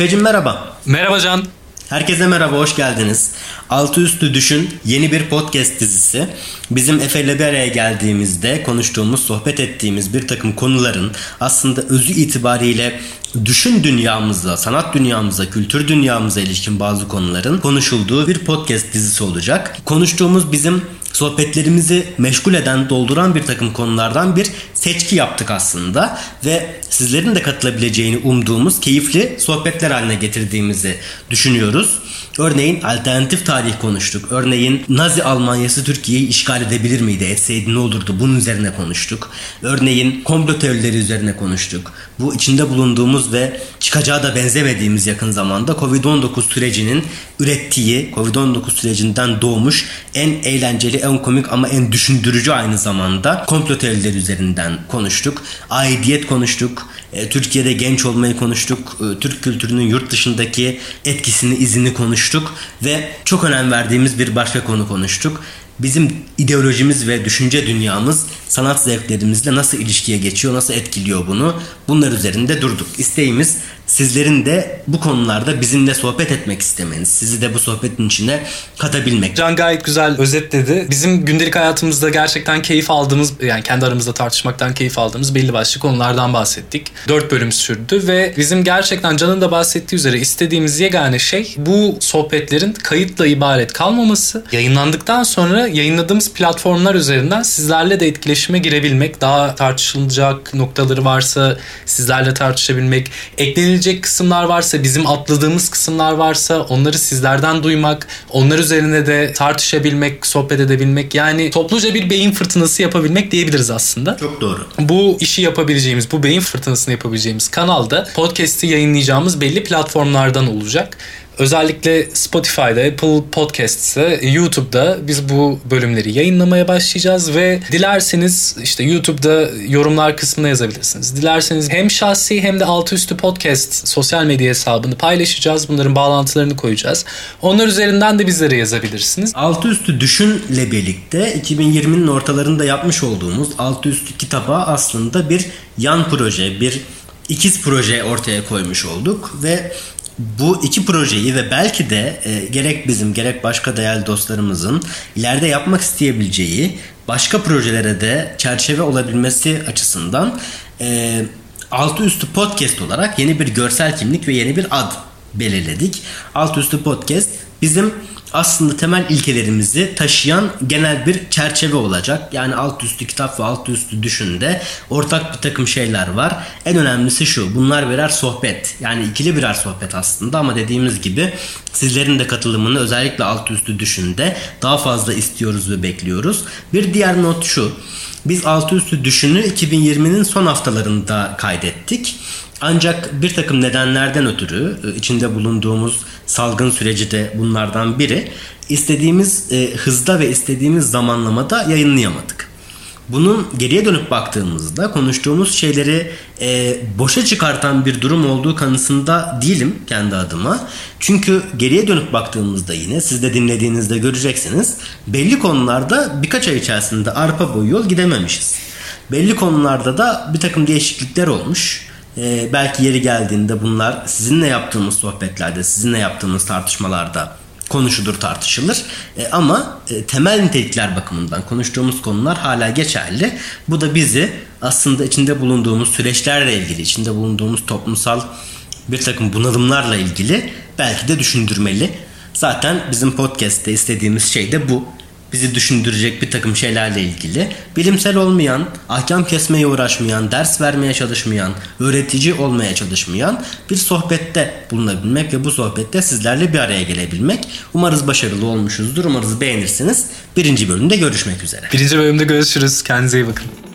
Efe'cim merhaba. Merhaba Can. Herkese merhaba, hoş geldiniz. Altı Üstü Düşün yeni bir podcast dizisi. Bizim Efe ile bir araya geldiğimizde konuştuğumuz, sohbet ettiğimiz bir takım konuların aslında özü itibariyle düşün dünyamıza, sanat dünyamıza, kültür dünyamıza ilişkin bazı konuların konuşulduğu bir podcast dizisi olacak. Konuştuğumuz bizim sohbetlerimizi meşgul eden, dolduran bir takım konulardan bir seçki yaptık aslında ve sizlerin de katılabileceğini umduğumuz keyifli sohbetler haline getirdiğimizi düşünüyoruz. Örneğin alternatif tarih konuştuk. Örneğin Nazi Almanyası Türkiye'yi işgal edebilir miydi? Etseydi ne olurdu? Bunun üzerine konuştuk. Örneğin komplo teorileri üzerine konuştuk. Bu içinde bulunduğumuz ve çıkacağı da benzemediğimiz yakın zamanda Covid-19 sürecinin ürettiği, Covid-19 sürecinden doğmuş en eğlenceli, en komik ama en düşündürücü aynı zamanda komplo teorileri üzerinden konuştuk. Aidiyet konuştuk. E, Türkiye'de genç olmayı konuştuk. E, Türk kültürünün yurt dışındaki etkisini, izini konuştuk ve çok önem verdiğimiz bir başka konu konuştuk. Bizim ideolojimiz ve düşünce dünyamız sanat zevklerimizle nasıl ilişkiye geçiyor, nasıl etkiliyor bunu? Bunlar üzerinde durduk. İsteğimiz sizlerin de bu konularda bizimle sohbet etmek istemeniz, sizi de bu sohbetin içine katabilmek. Can gayet güzel özetledi. Bizim gündelik hayatımızda gerçekten keyif aldığımız, yani kendi aramızda tartışmaktan keyif aldığımız belli başlı konulardan bahsettik. Dört bölüm sürdü ve bizim gerçekten Can'ın da bahsettiği üzere istediğimiz yegane şey bu sohbetlerin kayıtla ibaret kalmaması. Yayınlandıktan sonra yayınladığımız platformlar üzerinden sizlerle de etkileşime girebilmek, daha tartışılacak noktaları varsa sizlerle tartışabilmek, eklenilecek kısımlar varsa, bizim atladığımız kısımlar varsa onları sizlerden duymak, onlar üzerine de tartışabilmek, sohbet edebilmek yani topluca bir beyin fırtınası yapabilmek diyebiliriz aslında. Çok doğru. Bu işi yapabileceğimiz, bu beyin fırtınasını yapabileceğimiz kanalda podcast'i yayınlayacağımız belli platformlardan olacak. Özellikle Spotify'da, Apple Podcasts'te, YouTube'da biz bu bölümleri yayınlamaya başlayacağız ve dilerseniz işte YouTube'da yorumlar kısmına yazabilirsiniz. Dilerseniz hem şahsi hem de altı üstü podcast sosyal medya hesabını paylaşacağız. Bunların bağlantılarını koyacağız. Onlar üzerinden de bizlere yazabilirsiniz. Altı üstü düşünle birlikte 2020'nin ortalarında yapmış olduğumuz altı üstü kitaba aslında bir yan proje, bir ikiz proje ortaya koymuş olduk ve bu iki projeyi ve belki de e, gerek bizim gerek başka değerli dostlarımızın ileride yapmak isteyebileceği başka projelere de çerçeve olabilmesi açısından e, altı üstü podcast olarak yeni bir görsel kimlik ve yeni bir ad belirledik. Altı üstü podcast bizim aslında temel ilkelerimizi taşıyan genel bir çerçeve olacak. Yani alt üstü kitap ve alt üstü düşünde ortak bir takım şeyler var. En önemlisi şu. Bunlar birer sohbet. Yani ikili birer sohbet aslında ama dediğimiz gibi sizlerin de katılımını özellikle alt üstü düşünde daha fazla istiyoruz ve bekliyoruz. Bir diğer not şu. Biz altı üstü düşünü 2020'nin son haftalarında kaydettik. Ancak bir takım nedenlerden ötürü e, içinde bulunduğumuz salgın süreci de bunlardan biri istediğimiz e, hızda ve istediğimiz zamanlamada yayınlayamadık. Bunun geriye dönüp baktığımızda konuştuğumuz şeyleri e, boşa çıkartan bir durum olduğu kanısında değilim kendi adıma. Çünkü geriye dönüp baktığımızda yine siz de dinlediğinizde göreceksiniz. Belli konularda birkaç ay içerisinde arpa boyu yol gidememişiz. Belli konularda da bir takım değişiklikler olmuş. Ee, belki yeri geldiğinde bunlar sizinle yaptığımız sohbetlerde, sizinle yaptığımız tartışmalarda konuşulur tartışılır. E, ama e, temel nitelikler bakımından konuştuğumuz konular hala geçerli. Bu da bizi aslında içinde bulunduğumuz süreçlerle ilgili, içinde bulunduğumuz toplumsal bir takım bunalımlarla ilgili belki de düşündürmeli. Zaten bizim podcast'te istediğimiz şey de bu bizi düşündürecek bir takım şeylerle ilgili bilimsel olmayan, ahkam kesmeye uğraşmayan, ders vermeye çalışmayan, öğretici olmaya çalışmayan bir sohbette bulunabilmek ve bu sohbette sizlerle bir araya gelebilmek. Umarız başarılı olmuşuzdur. Umarız beğenirsiniz. Birinci bölümde görüşmek üzere. Birinci bölümde görüşürüz. Kendinize iyi bakın.